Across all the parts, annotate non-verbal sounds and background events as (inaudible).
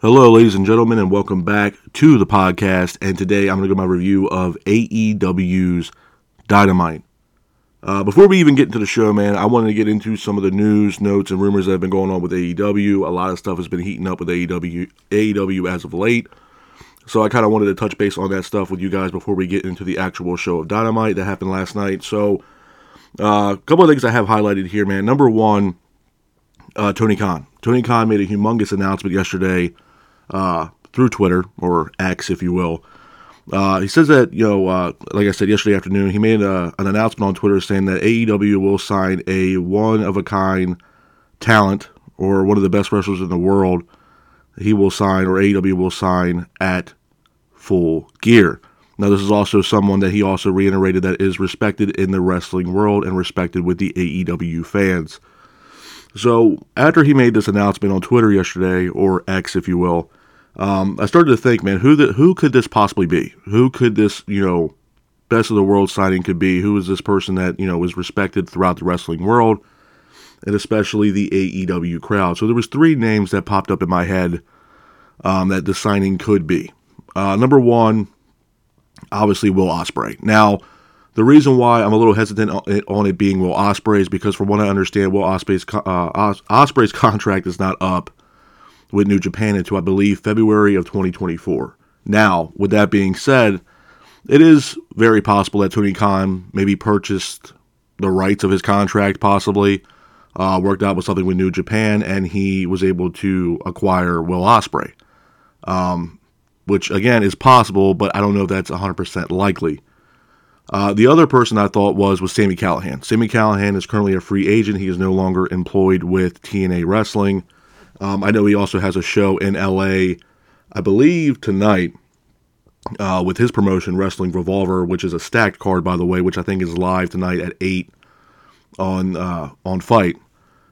Hello, ladies and gentlemen, and welcome back to the podcast. And today I'm going to do my review of AEW's Dynamite. Uh, before we even get into the show, man, I wanted to get into some of the news, notes, and rumors that have been going on with AEW. A lot of stuff has been heating up with AEW, AEW as of late. So I kind of wanted to touch base on that stuff with you guys before we get into the actual show of Dynamite that happened last night. So uh, a couple of things I have highlighted here, man. Number one, uh, Tony Khan. Tony Khan made a humongous announcement yesterday uh, through Twitter or X, if you will. Uh, he says that you know, uh, like I said yesterday afternoon, he made a, an announcement on Twitter saying that AEW will sign a one of a kind talent or one of the best wrestlers in the world. He will sign, or AEW will sign at Full Gear. Now, this is also someone that he also reiterated that is respected in the wrestling world and respected with the AEW fans. So, after he made this announcement on Twitter yesterday, or X, if you will, um, I started to think, man, who the, who could this possibly be? Who could this, you know, best of the world signing could be? Who is this person that you know is respected throughout the wrestling world, and especially the AEW crowd? So there was three names that popped up in my head um, that the signing could be. Uh, number one, obviously Will Ospreay. Now, the reason why I'm a little hesitant on it being Will Ospreay is because, from what I understand, Will Ospreay's uh, Ospreay's (laughs) contract is not up with New Japan until I believe February of 2024. Now, with that being said, it is very possible that Tony Khan maybe purchased the rights of his contract, possibly uh, worked out with something with New Japan, and he was able to acquire Will Ospreay. Um, which again is possible, but I don't know if that's 100% likely. Uh, the other person I thought was was Sami Callihan. Sami Callihan is currently a free agent. He is no longer employed with TNA Wrestling. Um, I know he also has a show in LA, I believe tonight, uh, with his promotion, Wrestling Revolver, which is a stacked card, by the way, which I think is live tonight at eight on uh, on FITE.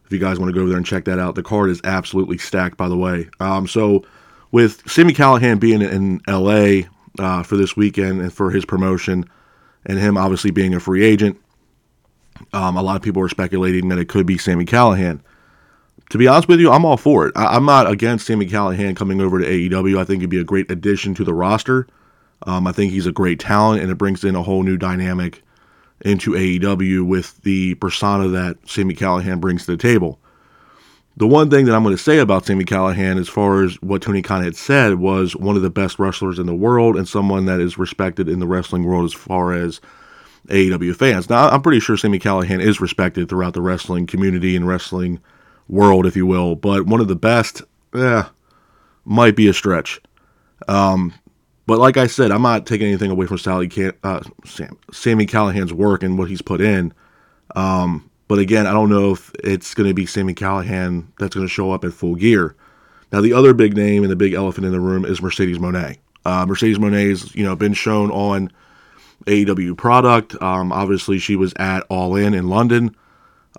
If you guys want to go over there and check that out, the card is absolutely stacked, by the way. Um, so with Sami Callihan being in LA uh, for this weekend and for his promotion, and him obviously being a free agent, um, a lot of people are speculating that it could be Sami Callihan. To be honest with you, I'm all for it. I- am not against Sami Callihan coming over to AEW. I think it'd be a great addition to the roster. Um, I think he's a great talent, and it brings in a whole new dynamic into AEW with the persona that Sami Callihan brings to the table. The one thing that I'm going to say about Sami Callihan, as far as what Tony Khan had said, was one of the best wrestlers in the world and someone that is respected in the wrestling world as far as AEW fans. Now, I'm pretty sure Sami Callihan is respected throughout the wrestling community and wrestling world, if you will, but one of the best, eh, might be a stretch. Um, but like I said, I'm not taking anything away from Sally Can- uh, Sam, Sami Callihan's work and what he's put in. Um, but again, I don't know if it's going to be Sami Callihan that's going to show up at full gear. Now, the other big name and the big elephant in the room is Mercedes Moné. Uh, Mercedes Moné's, you know, been shown on AEW product. Um, obviously, she was at All In in London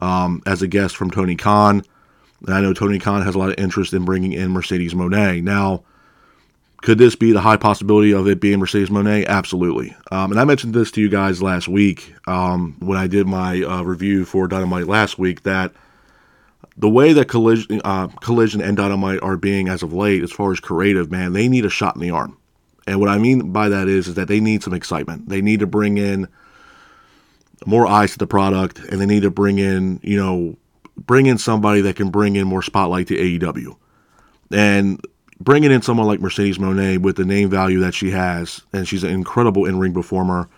um, as a guest from Tony Khan. And I know Tony Khan has a lot of interest in bringing in Mercedes Moné. Now, could this be the high possibility of it being Mercedes Moné? Absolutely. Um, and I mentioned this to you guys last week um, when I did my uh, review for Dynamite last week that the way that Collision, uh, Collision and Dynamite are being as of late, as far as creative, man, they need a shot in the arm. And what I mean by that is, is that they need some excitement. They need to bring in more eyes to the product, and they need to bring in, you know, bring in somebody that can bring in more spotlight to AEW. And bringing in someone like Mercedes Moné with the name value that she has, and she's an incredible in ring performer.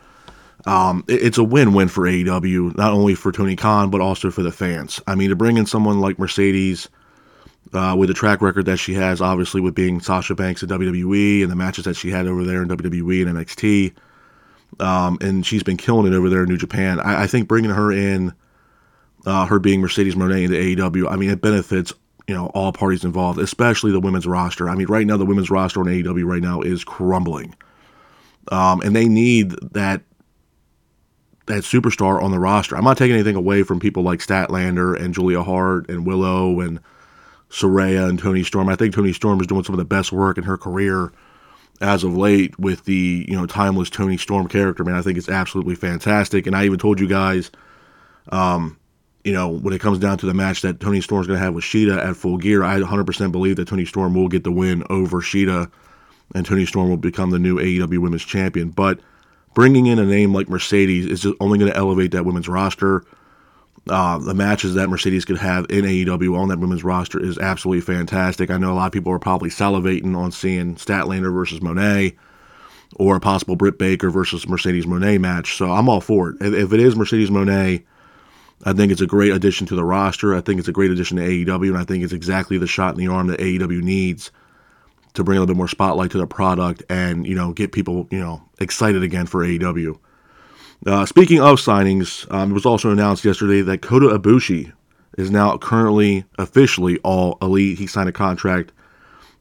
Um, it, it's a win-win for AEW, not only for Tony Khan but also for the fans. I mean, to bring in someone like Mercedes uh, with the track record that she has, obviously with being Sasha Banks at WWE and the matches that she had over there in WWE and NXT, um, and she's been killing it over there in New Japan. I, I think bringing her in, uh, her being Mercedes Moné into AEW, I mean, it benefits you know all parties involved, especially the women's roster. I mean, right now the women's roster on AEW right now is crumbling, um, and they need that that superstar on the roster. I'm not taking anything away from people like Statlander and Julia Hart and Willow and Saraya and Toni Storm. I think Toni Storm is doing some of the best work in her career as of late with the you know timeless Toni Storm character. Man, I think it's absolutely fantastic. And I even told you guys, um, you know, when it comes down to the match that Toni Storm's going to have with Shida at Full Gear, I 100% believe that Toni Storm will get the win over Shida, and Toni Storm will become the new AEW Women's Champion. But bringing in a name like Mercedes is just only going to elevate that women's roster. Uh, the matches that Mercedes could have in AEW on that women's roster is absolutely fantastic. I know a lot of people are probably salivating on seeing Statlander versus Moné or a possible Britt Baker versus Mercedes Moné match. So I'm all for it. If it is Mercedes Moné, I think it's a great addition to the roster. I think it's a great addition to AEW, and I think it's exactly the shot in the arm that AEW needs to bring a little bit more spotlight to the product and you know get people you know excited again for AEW. Uh, speaking of signings, um, it was also announced yesterday that Kota Ibushi is now currently officially all elite. He signed a contract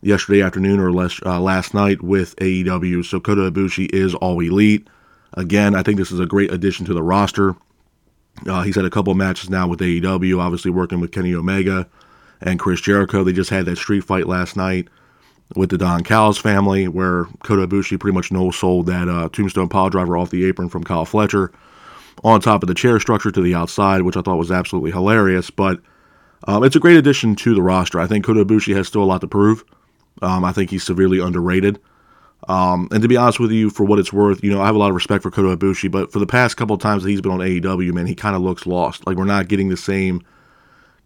yesterday afternoon or less, uh, last night with AEW. So Kota Ibushi is all elite. Again, I think this is a great addition to the roster. Uh, he's had a couple matches now with AEW, obviously working with Kenny Omega and Chris Jericho. They just had that street fight last night with the Don Callis family, where Kota Ibushi pretty much no sold that uh, tombstone pile driver off the apron from Kyle Fletcher on top of the chair structure to the outside, which I thought was absolutely hilarious. But um, it's a great addition to the roster. I think Kota Ibushi has still a lot to prove. Um, I think he's severely underrated. Um, and to be honest with you, for what it's worth, you know, I have a lot of respect for Kota Ibushi, but for the past couple of times that he's been on AEW, man, he kind of looks lost. Like we're not getting the same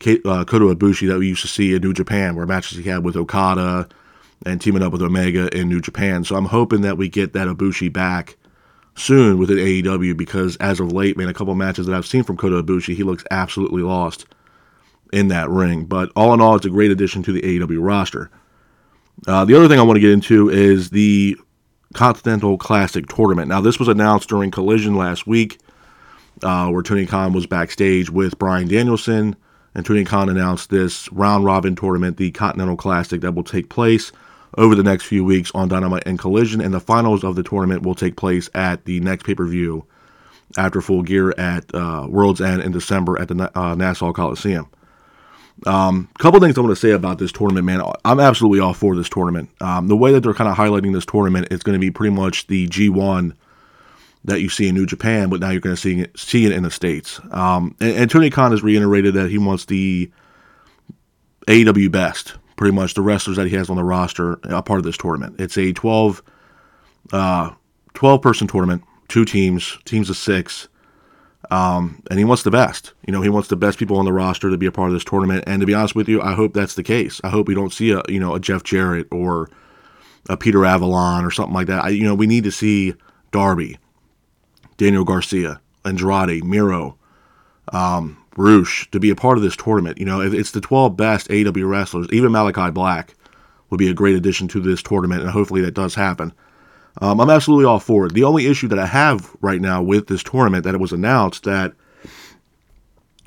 uh, Kota Ibushi that we used to see in New Japan, where matches he had with Okada and teaming up with Omega in New Japan. So I'm hoping that we get that Ibushi back soon within AEW because as of late, man, a couple matches that I've seen from Kota Ibushi, he looks absolutely lost in that ring. But all in all, it's a great addition to the AEW roster. Uh, the other thing I want to get into is the Continental Classic Tournament. Now, this was announced during Collision last week, uh, where Tony Khan was backstage with Bryan Danielson, and Tony Khan announced this round robin tournament, the Continental Classic, that will take place over the next few weeks on Dynamite and Collision, and the finals of the tournament will take place at the next pay per view after Full Gear at uh, World's End in December at the uh, Nassau Coliseum. A um, couple things I want to say about this tournament, man. I'm absolutely all for this tournament. Um, the way that they're kind of highlighting this tournament, it's going to be pretty much the G1 that you see in New Japan, but now you're going to see it, see it in the States. Um, and, and, Tony Khan has reiterated that he wants the AEW best, pretty much the wrestlers that he has on the roster, a part of this tournament. It's a 12, uh, 12 person tournament, two teams, teams of six. Um, and he wants the best. You know, he wants the best people on the roster to be a part of this tournament. And to be honest with you, I hope that's the case. I hope we don't see a you know a Jeff Jarrett or a Peter Avalon or something like that. I, you know, we need to see Darby, Daniel Garcia, Andrade, Miro, um, Rush to be a part of this tournament. You know, it's the 12 best AW wrestlers. Even Malakai Black would be a great addition to this tournament, and hopefully that does happen. Um, I'm absolutely all for it. The only issue that I have right now with this tournament that it was announced that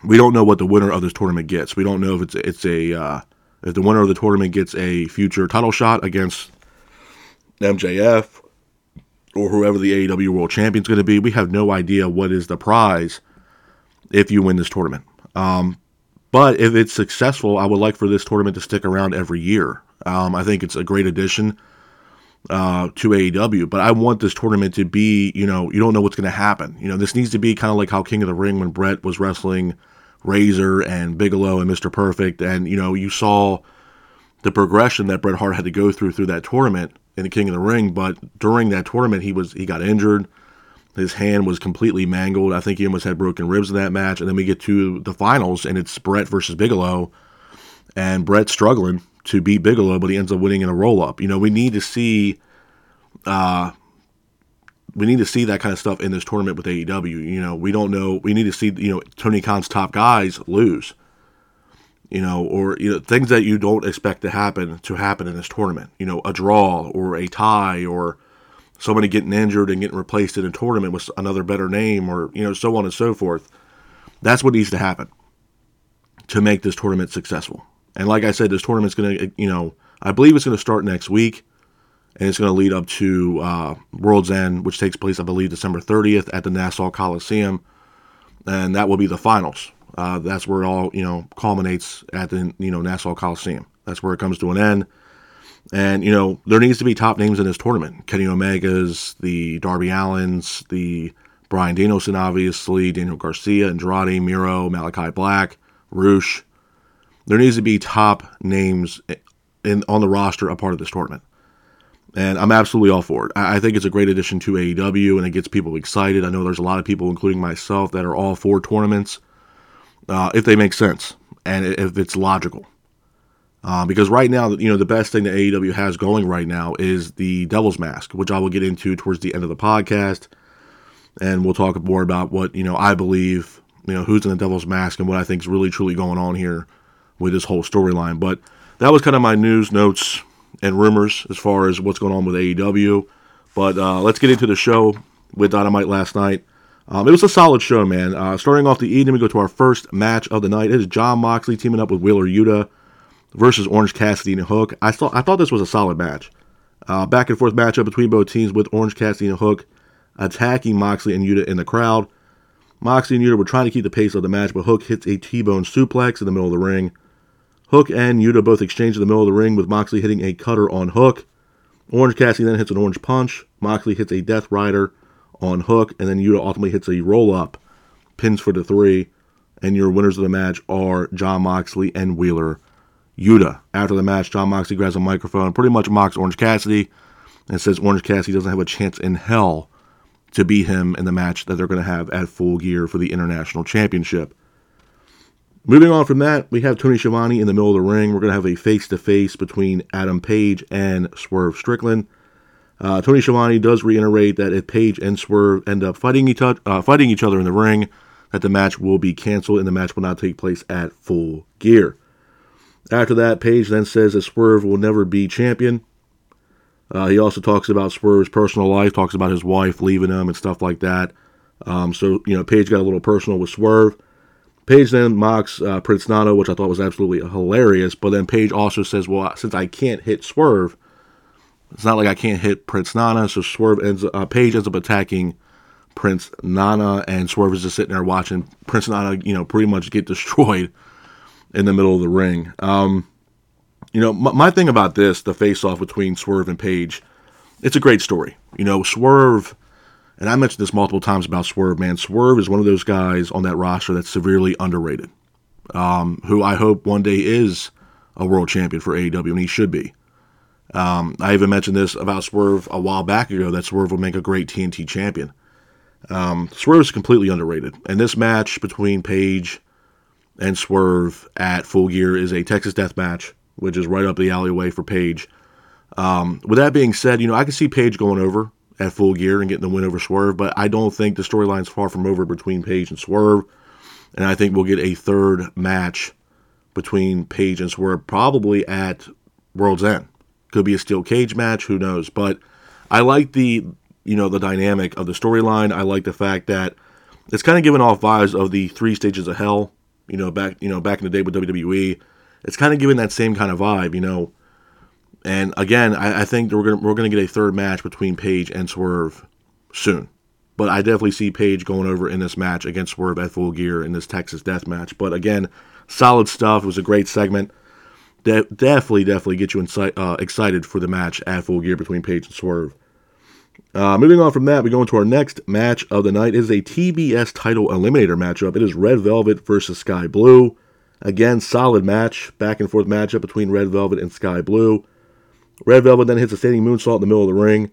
we don't know what the winner of this tournament gets. We don't know if it's it's a uh, if the winner of the tournament gets a future title shot against MJF or whoever the AEW World Champion is going to be. We have no idea what is the prize if you win this tournament. Um, but if it's successful, I would like for this tournament to stick around every year. Um, I think it's a great addition uh, to AEW. But I want this tournament to be, you know, you don't know what's going to happen. You know, this needs to be kind of like how King of the Ring when Bret was wrestling Razor and Bigelow and Mr. Perfect, and you know, you saw the progression that Bret Hart had to go through through that tournament in the King of the Ring. But during that tournament, he was he got injured. His hand was completely mangled. I think he almost had broken ribs in that match. And then we get to the finals, and it's Bret versus Bigelow, and Bret struggling to beat Bigelow, but he ends up winning in a roll up. You know, we need to see uh we need to see that kind of stuff in this tournament with AEW. You know, we don't know. We need to see you know Tony Khan's top guys lose. You know, or you know things that you don't expect to happen to happen in this tournament. You know, a draw or a tie or somebody getting injured and getting replaced in a tournament with another better name or you know so on and so forth. That's what needs to happen to make this tournament successful. And like I said, this tournament's going to, you know, I believe it's going to start next week, and it's going to lead up to uh, World's End, which takes place, I believe, December 30th at the Nassau Coliseum, and that will be the finals. Uh, that's where it all, you know, culminates at the, you know, Nassau Coliseum. That's where it comes to an end. And, you know, there needs to be top names in this tournament. Kenny Omega's, the Darby Allins, the Bryan Danielson, obviously, Daniel Garcia, Andrade, Miro, Malakai Black, Rush. There needs to be top names in, on the roster a part of this tournament. And I'm absolutely all for it. I think it's a great addition to AEW and it gets people excited. I know there's a lot of people, including myself, that are all for tournaments uh, if they make sense and if it's logical. Uh, because right now, you know, the best thing that AEW has going right now is the Devil's Mask, which I will get into towards the end of the podcast, and we'll talk more about what you know I believe, you know, who's in the Devil's Mask and what I think is really truly going on here with this whole storyline. But that was kind of my news notes and rumors as far as what's going on with AEW. But uh, let's get into the show with Dynamite last night. Um, it was a solid show, man. Uh, starting off the evening, we go to our first match of the night. It is Jon Moxley teaming up with Wheeler Yuta versus Orange Cassidy and Hook. I thought I thought this was a solid match. Uh, back and forth matchup between both teams with Orange Cassidy and Hook attacking Moxley and Yuta in the crowd. Moxley and Yuta were trying to keep the pace of the match, but Hook hits a T-bone suplex in the middle of the ring. Hook and Yuta both exchange in the middle of the ring with Moxley hitting a cutter on Hook. Orange Cassidy then hits an orange punch. Moxley hits a Death Rider on Hook, and then Yuta ultimately hits a roll up, pins for the three, and your winners of the match are Jon Moxley and Wheeler Yuta. After the match, Jon Moxley grabs a microphone, pretty much mocks Orange Cassidy, and says Orange Cassidy doesn't have a chance in hell to beat him in the match that they're going to have at Full Gear for the International Championship. Moving on from that, we have Tony Schiavone in the middle of the ring. We're going to have a face to face between Adam Page and Swerve Strickland. Uh, Tony Schiavone does reiterate that if Page and Swerve end up fighting each, other, uh, fighting each other in the ring, that the match will be canceled and the match will not take place at Full Gear. After that, Page then says that Swerve will never be champion. Uh, he also talks about Swerve's personal life, talks about his wife leaving him and stuff like that. Um, so, you know, Page got a little personal with Swerve. Page then mocks uh, Prince Nana, which I thought was absolutely hilarious. But then Page also says, well, since I can't hit Swerve, it's not like I can't hit Prince Nana. So Swerve ends uh, Page ends up attacking Prince Nana, and Swerve is just sitting there watching Prince Nana, you know, pretty much get (laughs) destroyed in the middle of the ring. Um, you know, my, my thing about this, the face off between Swerve and Page, it's a great story. You know, Swerve, and I mentioned this multiple times about Swerve, man. Swerve is one of those guys on that roster that's severely underrated, um, who I hope one day is a world champion for AEW, and he should be. Um, I even mentioned this about Swerve a while back ago that Swerve would make a great TNT champion. Um, Swerve is completely underrated, and this match between Page and Swerve at Full Gear is a Texas Death Match, which is right up the alleyway for Page. Um, with that being said, you know I can see Page going over at Full Gear and getting the win over Swerve, but I don't think the storyline's far from over between Page and Swerve, and I think we'll get a third match between Page and Swerve probably at World's End. Could be a steel cage match, who knows? But I like the you know the dynamic of the storyline. I like the fact that it's kind of giving off vibes of the three stages of hell you know, back you know back in the day with WWE. It's kind of giving that same kind of vibe, you know. And again, I, I think we're gonna we're gonna get a third match between Page and Swerve soon. But I definitely see Page going over in this match against Swerve at Full Gear in this Texas Death Match. But again, solid stuff. It was a great segment. De- definitely, definitely get you uh, excited for the match at Full Gear between Page and Swerve. Uh, moving on from that, we go into our next match of the night. It is a TBS title eliminator matchup. It is Red Velvet versus Skye Blue. Again, solid match, back and forth matchup between Red Velvet and Skye Blue. Red Velvet then hits a standing moonsault in the middle of the ring.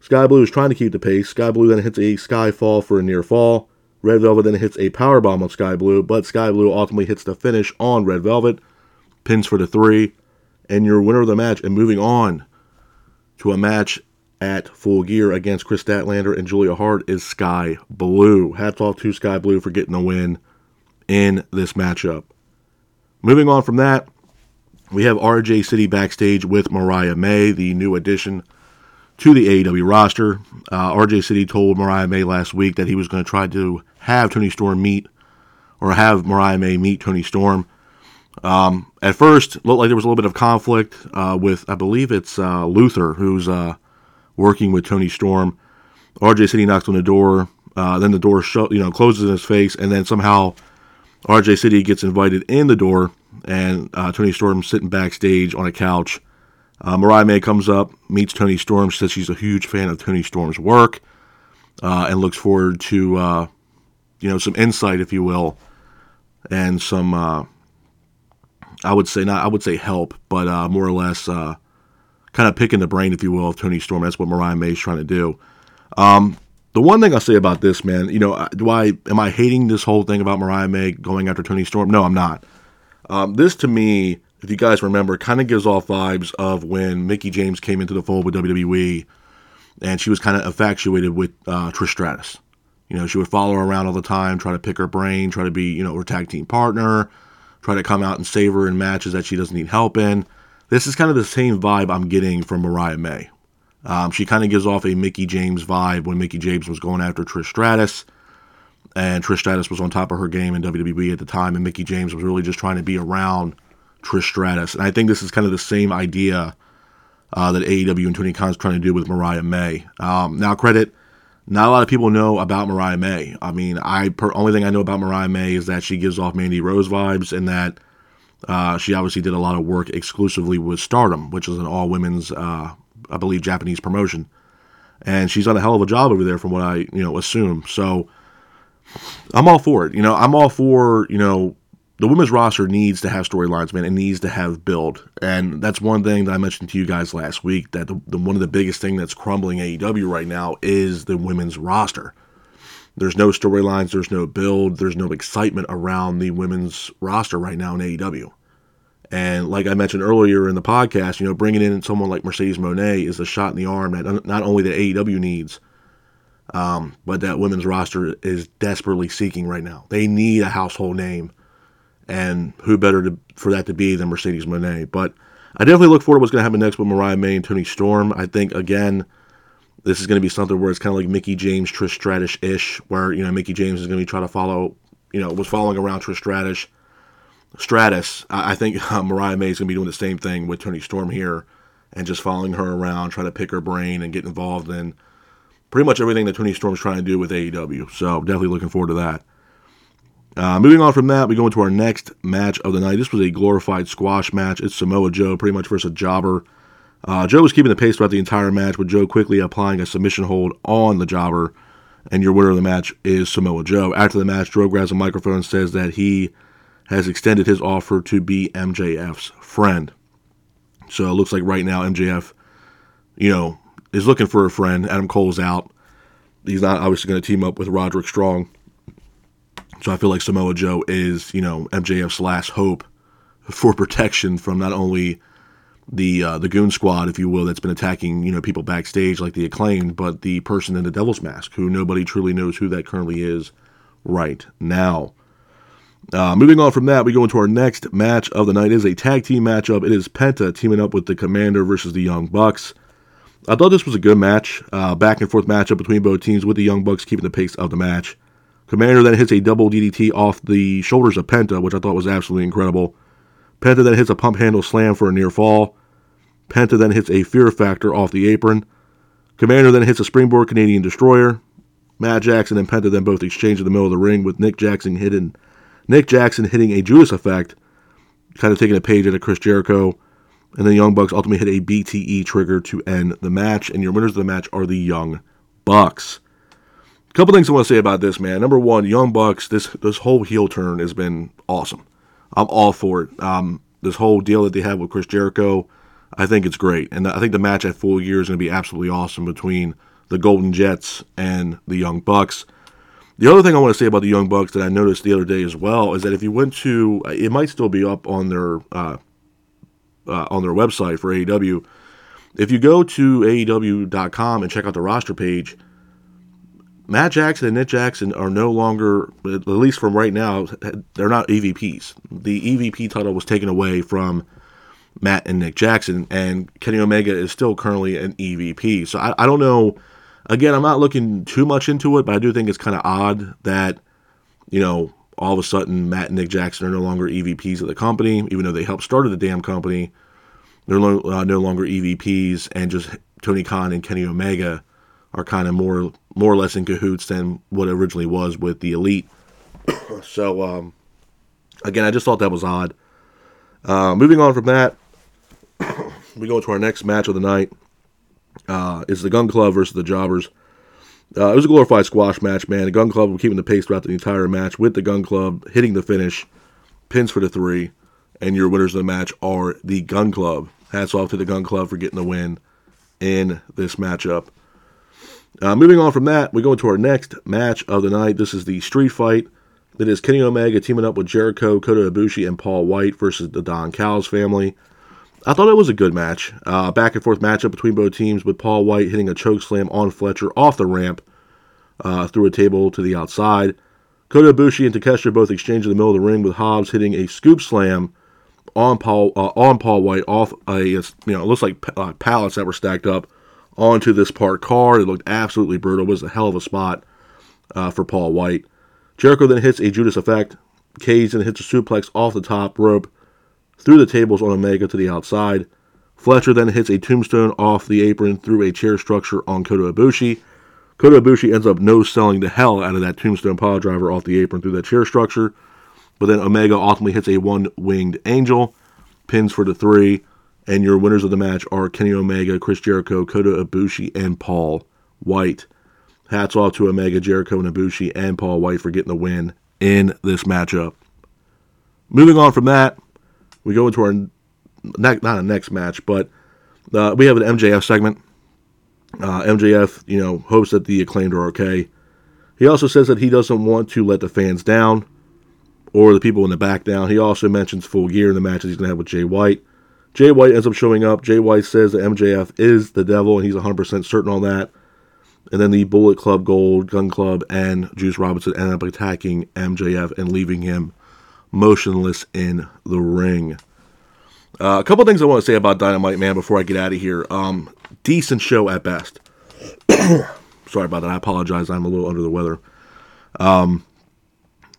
Skye Blue is trying to keep the pace. Skye Blue then hits a Sky Fall for a near fall. Red Velvet then hits a power bomb on Skye Blue, but Skye Blue ultimately hits the finish on Red Velvet, pins for the three, and your winner of the match. And moving on to a match at Full Gear against Kris Statlander and Julia Hart is Skye Blue. Hats off to Skye Blue for getting the win in this matchup. Moving on from that, we have RJ City backstage with Mariah May, the new addition to the AEW roster. Uh, RJ City told Mariah May last week that he was going to try to have Toni Storm meet, or have Mariah May meet Toni Storm. Um, at first, looked like there was a little bit of conflict uh, with, I believe it's uh, Luther, who's uh, working with Toni Storm. RJ City knocks on the door. Uh, then the door shut, you know, closes in his face, and then somehow RJ City gets invited in the door, and uh, Toni Storm sitting backstage on a couch. Uh, Mariah May comes up, meets Toni Storm, says she's a huge fan of Toni Storm's work. uh, and looks forward to uh, you know some insight, if you will, and some uh, I would say not I would say help, but uh, more or less kind of picking the brain, if you will, of Toni Storm. That's what Mariah May is trying to do. Um, the one thing I'll say about this, man, you know, do I am I hating this whole thing about Mariah May going after Toni Storm? No, I'm not. Um, this to me, if you guys remember, kind of gives off vibes of when Mickie James came into the fold with WWE, and she was kind of infatuated with uh, Trish Stratus. You know, she would follow her around all the time, try to pick her brain, try to be, you know, her tag team partner, try to come out and save her in matches that she doesn't need help in. This is kind of the same vibe I'm getting from Mariah May. Um, she kind of gives off a Mickie James vibe when Mickie James was going after Trish Stratus, and Trish Stratus was on top of her game in WWE at the time, and Mickie James was really just trying to be around Trish Stratus. And I think this is kind of the same idea uh, that AEW and Tony Khan is trying to do with Mariah May. Um, now, credit, not a lot of people know about Mariah May. I mean, I per, only thing I know about Mariah May is that she gives off Mandy Rose vibes, and that uh, she obviously did a lot of work exclusively with Stardom, which is an all women's, uh, I believe, Japanese promotion. And she's done a hell of a job over there, from what I you know assume. So I'm all for it. You know, I'm all for you know the women's roster needs to have storylines, man. It needs to have build, and that's one thing that I mentioned to you guys last week. That the, the one of the biggest thing that's crumbling AEW right now is the women's roster. There's no storylines, there's no build, there's no excitement around the women's roster right now in AEW. And like I mentioned earlier in the podcast, you know, bringing in someone like Mercedes Moné is a shot in the arm that not only the AEW needs, um, but that women's roster is desperately seeking right now. They need a household name and who better to, for that to be than Mercedes Moné? But I definitely look forward to what's going to happen next with Mariah May and Toni Storm. I think again, this is going to be something where it's kind of like Mickie James, Trish Stratus ish, where you know Mickie James is going to be trying to follow, you know, was following around Trish Stratus. Stratus, I, I think (laughs) uh, Mariah May is going to be doing the same thing with Toni Storm here, and just following her around, trying to pick her brain and get involved in pretty much everything that Toni Storm is trying to do with AEW. So definitely looking forward to that. Uh, moving on from that, we go into our next match of the night. This was a glorified squash match. It's Samoa Joe pretty much versus jobber. Uh, Joe was keeping the pace throughout the entire match, with Joe quickly applying a submission hold on the jobber. And your winner of the match is Samoa Joe. After the match, Joe grabs a microphone and says that he has extended his offer to be MJF's friend. So it looks like right now MJF, you know, is looking for a friend. Adam Cole's out. He's not obviously going to team up with Roderick Strong. So I feel like Samoa Joe is, you know, MJF's last hope for (laughs) protection from not only the uh, the goon squad, if you will, that's been attacking you know people backstage like the acclaimed, but the person in the Devil's Mask, who nobody truly knows who that currently is right now. Uh, moving on from that, we go into our next match of the night. It is a tag team matchup. It is Penta teaming up with the Komander versus the Young Bucks. I thought this was a good match, uh, back and forth matchup between both teams, with the Young Bucks keeping the pace of the match. Komander then hits a double DDT off the shoulders of Penta, which I thought was absolutely incredible. Penta then hits a pump handle slam for a near fall. Penta then hits a fear factor off the apron. Komander then hits a springboard Canadian destroyer. Matt Jackson and Penta then both exchange in the middle of the ring with Nick Jackson hitting Nick Jackson hitting a Judas effect, kind of taking a page out of Chris Jericho. And the Young Bucks ultimately hit a BTE trigger to end the match. And your winners of the match are the Young Bucks A couple things I want to say about this, man. Number one, Young Bucks. This this whole heel turn has been awesome. I'm all for it. Um, this whole deal that they have with Chris Jericho, I think it's great, and I think the match at Full Gear is going to be absolutely awesome between the Golden Jets and the Young Bucks. The other thing I want to say about the Young Bucks that I noticed the other day as well is that if you went to, it might still be up on their uh, uh, on their website for AEW. If you go to AEW.com and check out the roster page, Matt Jackson and Nick Jackson are no longer, at least from right now, they're not EVPs. The EVP title was taken away from Matt and Nick Jackson, and Kenny Omega is still currently an EVP. So I, I don't know. Again, I'm not looking too much into it, but I do think it's kind of odd that, you know, all of a sudden Matt and Nick Jackson are no longer EVPs of the company, even though they helped started the damn company. They're no, uh, no longer EVPs, and just Tony Khan and Kenny Omega are kind of more more or less in cahoots than what originally was with the elite. (coughs) so um, again, I just thought that was odd. Uh, moving on from that, (coughs) we go to our next match of the night. Uh, it's the Gun Club versus the Jobbers. Uh, it was a glorified squash match, man. The Gun Club were keeping the pace throughout the entire match with the Gun Club hitting the finish, pins for the three, and your winners of the match are the Gun Club. Hats off to the Gun Club for getting the win in this matchup. Uh, moving on from that, we go into our next match of the night. This is the street fight. It is Kenny Omega teaming up with Jericho, Kota Ibushi, and Paul White versus the Don Callis family. I thought it was a good match. Uh, back and forth matchup between both teams with Paul White hitting a choke slam on Fletcher off the ramp uh, through a table to the outside. Kota Ibushi and Takeshita both exchange in the middle of the ring with Hobbs hitting a scoop slam on Paul uh, on Paul White off a you know it looks like uh, pallets that were stacked up onto this parked car. It looked absolutely brutal. It was a hell of a spot uh, for Paul White. Jericho then hits a Judas effect. Cage then hits a suplex off the top rope through the tables on Omega to the outside. Fletcher then hits a tombstone off the apron through a chair structure on Kota Ibushi. Kota Ibushi ends up no selling the hell out of that tombstone pile driver off the apron through that chair structure. But then Omega ultimately hits a one winged angel, pins for the three, and your winners of the match are Kenny Omega, Chris Jericho, Kota Ibushi, and Paul White. Hats off to Omega, Jericho, and Ibushi, and Paul White for getting the win in this matchup. Moving on from that, we go into our not a next match, but uh, we have an MJF segment. Uh, MJF, you know, hopes that the acclaimed are okay. He also says that he doesn't want to let the fans down or the people in the back down. He also mentions full gear in the matches he's going to have with Jay White. Jay White ends up showing up. Jay White says that MJF is the devil, and he's 100% certain on that. And then the Bullet Club Gold, Gun Club, and Juice Robinson end up attacking MJF and leaving him motionless in the ring. Uh, a couple things I want to say about Dynamite Man before I get out of here. Um, decent show at best. (coughs) Sorry about that. I apologize. I'm a little under the weather. Um,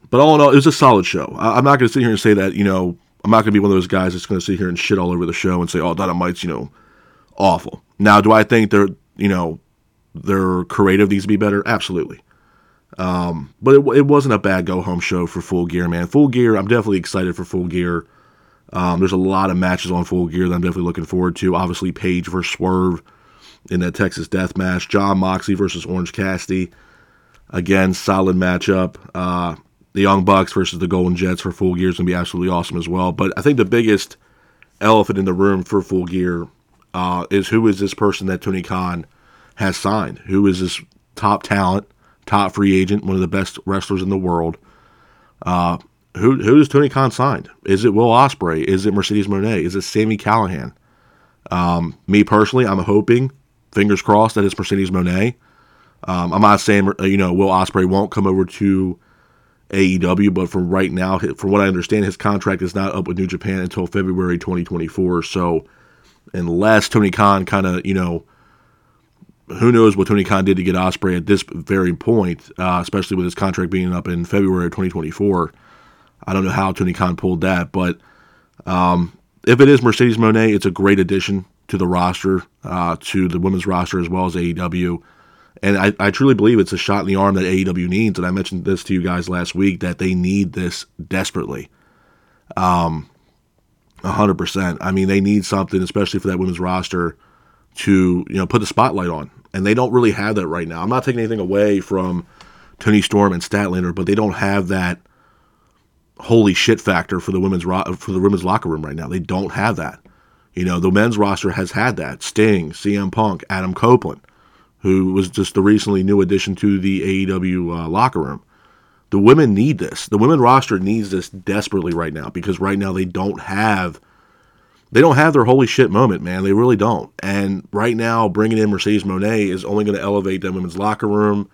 but all in all, it was a solid show. I, am not going to sit here and say that, you know, I'm not going to be one of those guys that's going to sit here and shit all over the show and say, oh, Dynamite's, you know, awful. Now, do I think they're, you know, their creative needs to be better? Absolutely. Um, but it, it wasn't a bad go home show for Full Gear, man. Full Gear, I'm definitely excited for Full Gear. Um, there's a lot of matches on Full Gear that I'm definitely looking forward to. Obviously, Page versus Swerve in that Texas Death Match. Jon Moxley versus Orange Cassidy. Again, solid matchup. Uh, the Young Bucks versus the Golden Jets for Full Gear is going to be absolutely awesome as well. But I think the biggest elephant in the room for Full Gear uh, is who is this person that Tony Khan has signed? Who is this top talent, top free agent, one of the best wrestlers in the world? Uh, who who does Tony Khan signed? Is it Will Ospreay? Is it Mercedes Moné? Is it Sami Callihan? Um, me personally, I'm hoping, fingers crossed, that it's Mercedes Moné. Um, I'm not saying you know Will Ospreay won't come over to AEW, but from right now, from what I understand, his contract is not up with New Japan until February 2024. So, unless Tony Khan kind of, you know, who knows what Tony Khan did to get Ospreay at this very point, uh, especially with his contract being up in February of 2024. I don't know how Tony Khan pulled that, but um, if it is Mercedes Moné, it's a great addition to the roster, uh, to the women's roster as well as AEW. And I, I truly believe it's a shot in the arm that AEW needs. And I mentioned this to you guys last week that they need this desperately. Um, 100%. I mean, they need something, especially for that women's roster, to you know put the spotlight on. And they don't really have that right now. I'm not taking anything away from Toni Storm and Statlander, but they don't have that holy shit factor for the women's ro- for the women's locker room right now. They don't have that. You know, the men's roster has had that. Sting, CM Punk, Adam Copeland who was just the recently new addition to the AEW uh, locker room. The women need this. The women roster needs this desperately right now because right now they don't have they don't have their holy shit moment, man. They really don't. And right now, bringing in Mercedes Moné is only going to elevate that women's locker room.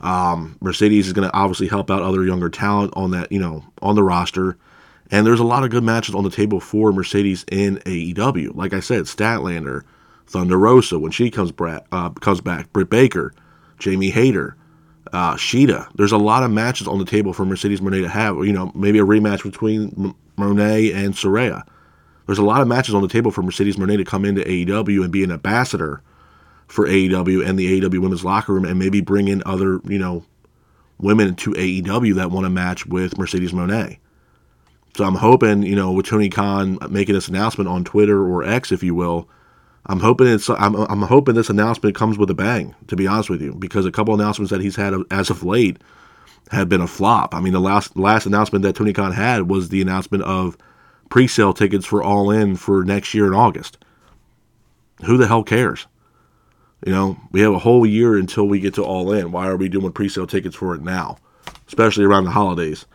Um, Mercedes is going to obviously help out other younger talent on that, you know, on the roster. And there's a lot of good matches on the table for Mercedes in AEW. Like I said, Statlander, Thunder Rosa when she comes back, uh, comes back. Britt Baker, Jamie Hayter, uh, Shida. There's a lot of matches on the table for Mercedes Moné to have. You know, maybe a rematch between M- Moné and Saraya. There's a lot of matches on the table for Mercedes Moné to come into AEW and be an ambassador for AEW and the AEW women's locker room, and maybe bring in other you know women to AEW that want to match with Mercedes Moné. So I'm hoping, you know, with Tony Khan making this announcement on Twitter or X, if you will, I'm hoping it's I'm, I'm hoping this announcement comes with a bang. To be honest with you, because a couple announcements that he's had as of late have been a flop. I mean, the last last announcement that Tony Khan had was the announcement of pre-sale tickets for All In for next year in August. Who the hell cares? You know, we have a whole year until we get to All In. Why are we doing pre-sale tickets for it now, especially around the holidays?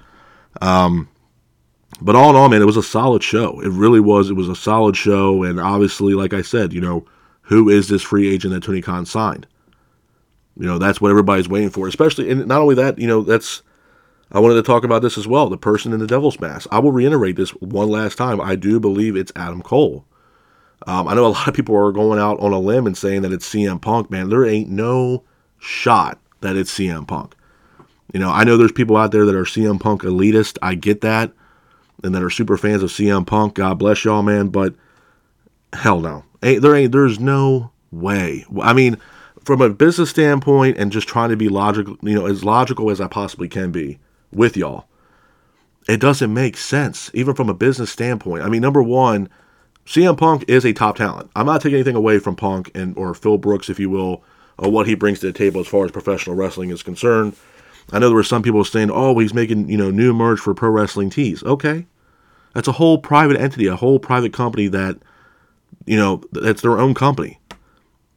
Um, but all in all, man, it was a solid show. It really was. It was a solid show, and obviously, like I said, you know, who is this free agent that Tony Khan signed? You know, that's what everybody's waiting for. Especially, and not only that, you know, that's I wanted to talk about this as well. The person in the Devil's Mask. I will reiterate this one last time. I do believe it's Adam Cole. Um, I know a lot of people are going out on a limb and saying that it's CM Punk. Man, there ain't no shot that it's CM Punk. You know, I know there's people out there that are CM Punk elitist. I get that and that are super fans of CM Punk. God bless y'all, man. But hell no, ain't, there ain't. There's no way. I mean, from a business standpoint, and just trying to be logical, you know, as logical as I possibly can be with y'all, it doesn't make sense, even from a business standpoint. I mean, number one, CM Punk is a top talent. I'm not taking anything away from Punk and or Phil Brooks, if you will, or what he brings to the table as far as professional wrestling is concerned. I know there were some people saying, "Oh, he's making you know new merch for Pro Wrestling Tees." Okay, that's a whole private entity, a whole private company that, you know, that's their own company.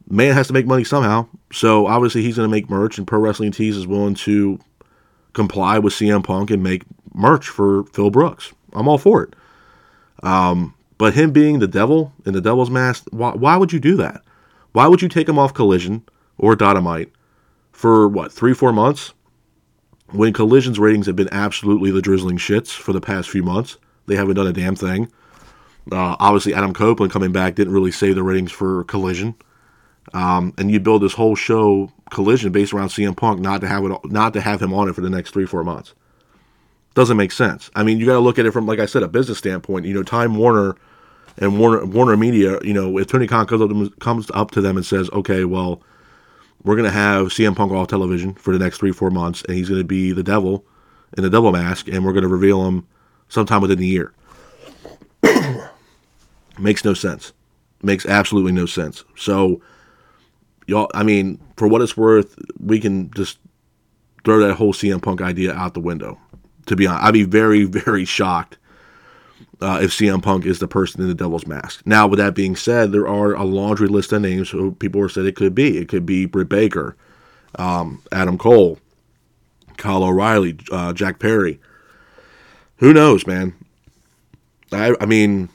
Man has to make money somehow. So obviously he's going to make merch, and Pro Wrestling Tees is willing to comply with CM Punk and make merch for Phil Brooks. I'm all for it. Um, but him being the devil in the devil's mask, why, why would you do that? Why would you take him off Collision or Dynamite for what, three, four months? When Collision's ratings have been absolutely the drizzling shits for the past few months. They haven't done a damn thing. Uh, obviously, Adam Copeland coming back didn't really save the ratings for Collision. Um, and you build this whole show Collision based around CM Punk not to have it, not to have him on it for the next three four months. Doesn't make sense. I mean, you got to look at it from, like I said, a business standpoint. You know, Time Warner and Warner Warner Media. You know, if Tony Khan comes up, to, comes up to them and says, "Okay, well, we're going to have CM Punk off television for the next three four months, and he's going to be the devil in the devil mask, and we're going to reveal him sometime within the year. (clears throat) Makes no sense. Makes absolutely no sense. So, y'all, I mean, for what it's worth, we can just throw that whole CM Punk idea out the window. To be honest, I'd be very, very shocked uh, if CM Punk is the person in the Devil's Mask. Now, with that being said, there are a laundry list of names who people have said it could be. It could be Britt Baker, um, Adam Cole, Kyle O'Reilly, uh, Jack Perry who knows, man? I I mean,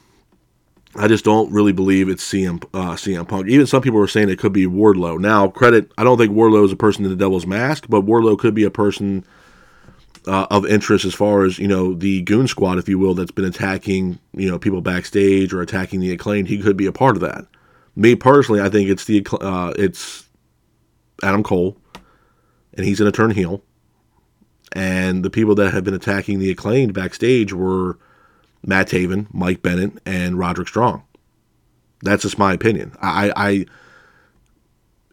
I just don't really believe it's CM uh, CM Punk. Even some people were saying it could be Wardlow. Now, credit, I don't think Wardlow is a person in the Devil's Mask, but Wardlow could be a person uh, of interest as far as you know the Goon Squad, if you will, that's been attacking you know people backstage or attacking the acclaimed. He could be a part of that. Me personally, I think it's the uh, it's Adam Cole, and he's going to turn heel. And the people that have been attacking the acclaimed backstage were Matt Taven, Mike Bennett, and Roderick Strong. That's just my opinion. I, I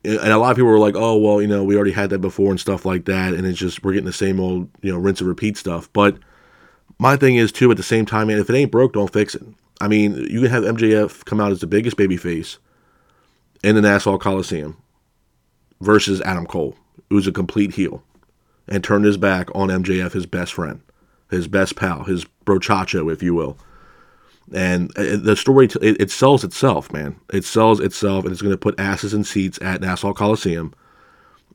and a lot of people were like, "Oh, well, you know, we already had that before and stuff like that," and it's just we're getting the same old, you know, rinse and repeat stuff. But my thing is too, at the same time, man, if it ain't broke, don't fix it. I mean, you can have MJF come out as the biggest babyface in the Nassau Coliseum versus Adam Cole, who's a complete heel and turned his back on MJF, his best friend, his best pal, his brochacho, if you will. And uh, the story, it, it sells itself, man. It sells itself, and it's going to put asses in seats at Nassau Coliseum.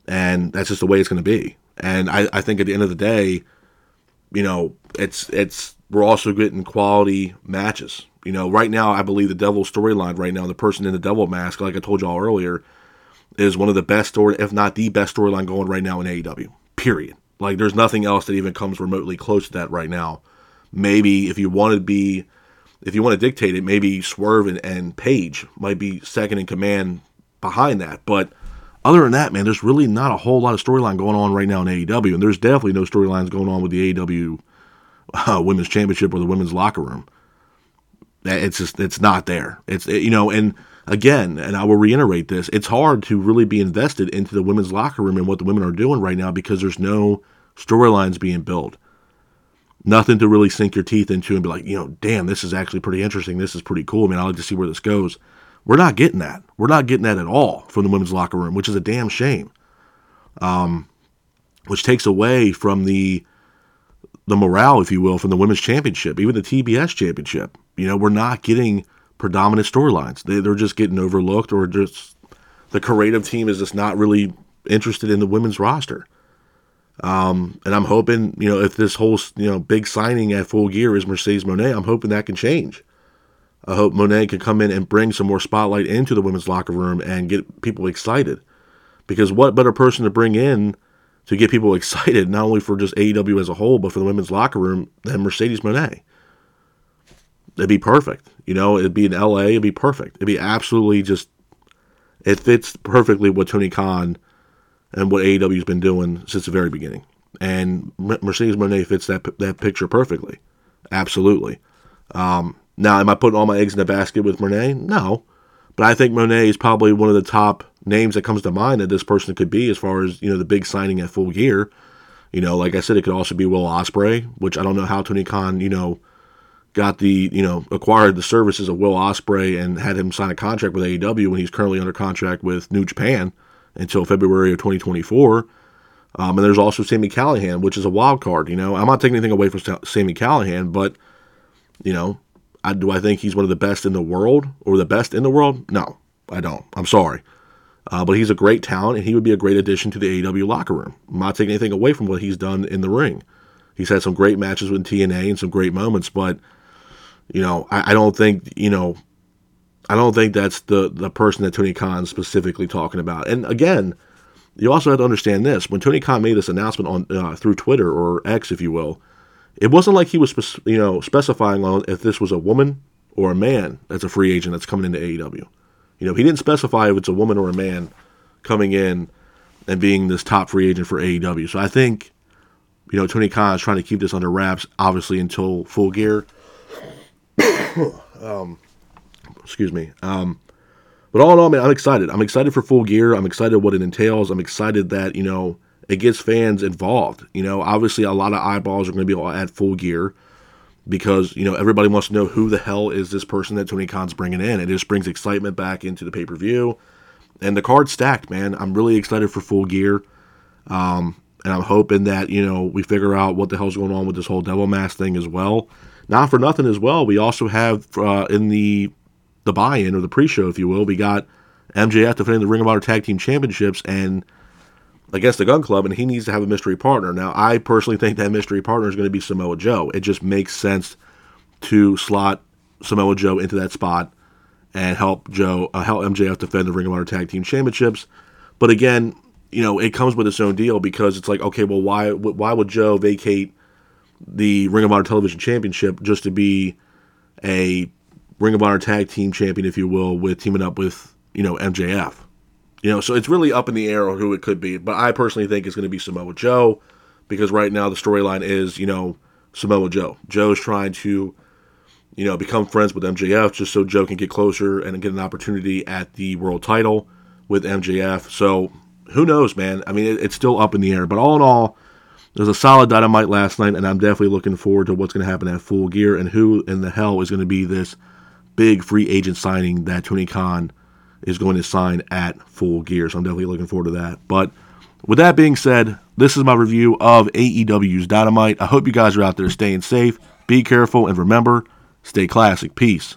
And that's just the way it's going to be. And I, I think at the end of the day, you know, it's it's we're also getting quality matches. You know, right now I believe the Devil storyline right now, the person in the Devil mask, like I told y'all earlier, is one of the best story, if not the best storyline going right now in AEW. Period. Like there's nothing else that even comes remotely close to that right now. Maybe if you want to be, if you want to dictate it, maybe Swerve and, and Page might be second in command behind that. But other than that, man, there's really not a whole lot of storyline going on right now in AEW, and there's definitely no storylines going on with the AEW uh, Women's Championship or the Women's Locker Room. It's just it's not there. It's you know, and again, and I will reiterate this, it's hard to really be invested into the women's locker room and what the women are doing right now because there's no storylines being built. Nothing to really sink your teeth into and be like, you know, damn, this is actually pretty interesting. This is pretty cool. I mean, I like to see where this goes. We're not getting that. We're not getting that at all from the women's locker room, which is a damn shame. Um, which takes away from the the morale, if you will, from the women's championship, even the TBS championship. You know, we're not getting predominant storylines. They, they're just getting overlooked, or just the creative team is just not really interested in the women's roster. Um, and I'm hoping, you know, if this whole, you know, big signing at full gear is Mercedes Moné, I'm hoping that can change. I hope Moné can come in and bring some more spotlight into the women's locker room and get people excited. Because what better person to bring in to get people (laughs) excited, not only for just AEW as a whole, but for the women's locker room than Mercedes Moné? It'd be perfect. You know, it'd be in LA, it'd be perfect. It'd be absolutely just, it fits perfectly what Tony Khan and what AEW's been doing since the very beginning. And Mercedes Moné fits that that picture perfectly. Absolutely. Um, now, am I putting all my eggs in the basket with Moné? No. But I think Moné is probably one of the top names that comes to mind that this person could be as far as, you know, the big signing at full gear. You know, like I said, it could also be Will Ospreay, which I don't know how Tony Khan, you know, got the, you know, acquired the services of Will Ospreay and had him sign a contract with AEW when he's currently under contract with New Japan until February of 2024. Um, and there's also Sami Callihan, which is a wild card. You know, I'm not taking anything away from Sami Callihan, but you know, I, do I think he's one of the best in the world or the best in the world? No, I don't. I'm sorry. Uh, but he's a great talent, and he would be a great addition to the AEW locker room. I'm not taking anything away from what he's done in the ring. He's had some great matches with TNA and some great moments, but you know, I, I don't think you know I don't think that's the the person that Tony Khan specifically talking about. And again, you also have to understand this: when Tony Khan made this announcement on uh, through Twitter or X, if you will, it wasn't like he was spe- you know specifying on if this was a woman or a man that's a free agent that's coming into AEW. You know, he didn't specify if it's a woman or a man coming in and being this top free agent for AEW. So I think, you know, Tony Khan is trying to keep this under wraps, obviously until full gear. (coughs) um, excuse me. Um, but all in all, man, I'm excited. I'm excited for Full Gear. I'm excited what it entails. I'm excited that you know it gets fans involved. You know, obviously a lot of eyeballs are going to be at Full Gear because you know everybody wants to know who the hell is this person that Tony Khan's bringing in. It just brings excitement back into the pay per view, and the card's stacked, man. I'm really excited for Full Gear. Um, and I'm hoping that you know we figure out what the hell's going on with this whole Devil Mask thing as well. Not for nothing as well. We also have uh, in the the buy-in or the pre-show, if you will. We got MJF defending the Ring of Honor Tag Team Championships and against the Gunn Club, and he needs to have a mystery partner. Now, I personally think that mystery partner is going to be Samoa Joe. It just makes sense to slot Samoa Joe into that spot and help Joe uh, help MJF defend the Ring of Honor Tag Team Championships. But again, you know, it comes with its own deal because it's like, okay, well, why why would Joe vacate the Ring of Honor Television Championship just to be a Ring of Honor Tag Team Champion, if you will, with teaming up with you know MJF. You know, so it's really up in the air who it could be. But I personally think it's going to be Samoa Joe because right now the storyline is you know Samoa Joe. Joe's trying to you know become friends with MJF just so Joe can get closer and get an opportunity at the world title with MJF. So who knows, man? I mean, it, it's still up in the air. But all in all, there's a solid dynamite last night, and I'm definitely looking forward to what's going to happen at Full Gear and who in the hell is going to be this big free agent signing that Tony Khan is going to sign at full gear. So I'm definitely looking forward to that. But with that being said, this is my review of AEW's Dynamite. I hope you guys are out there staying safe, be careful, and remember, stay classic. Peace.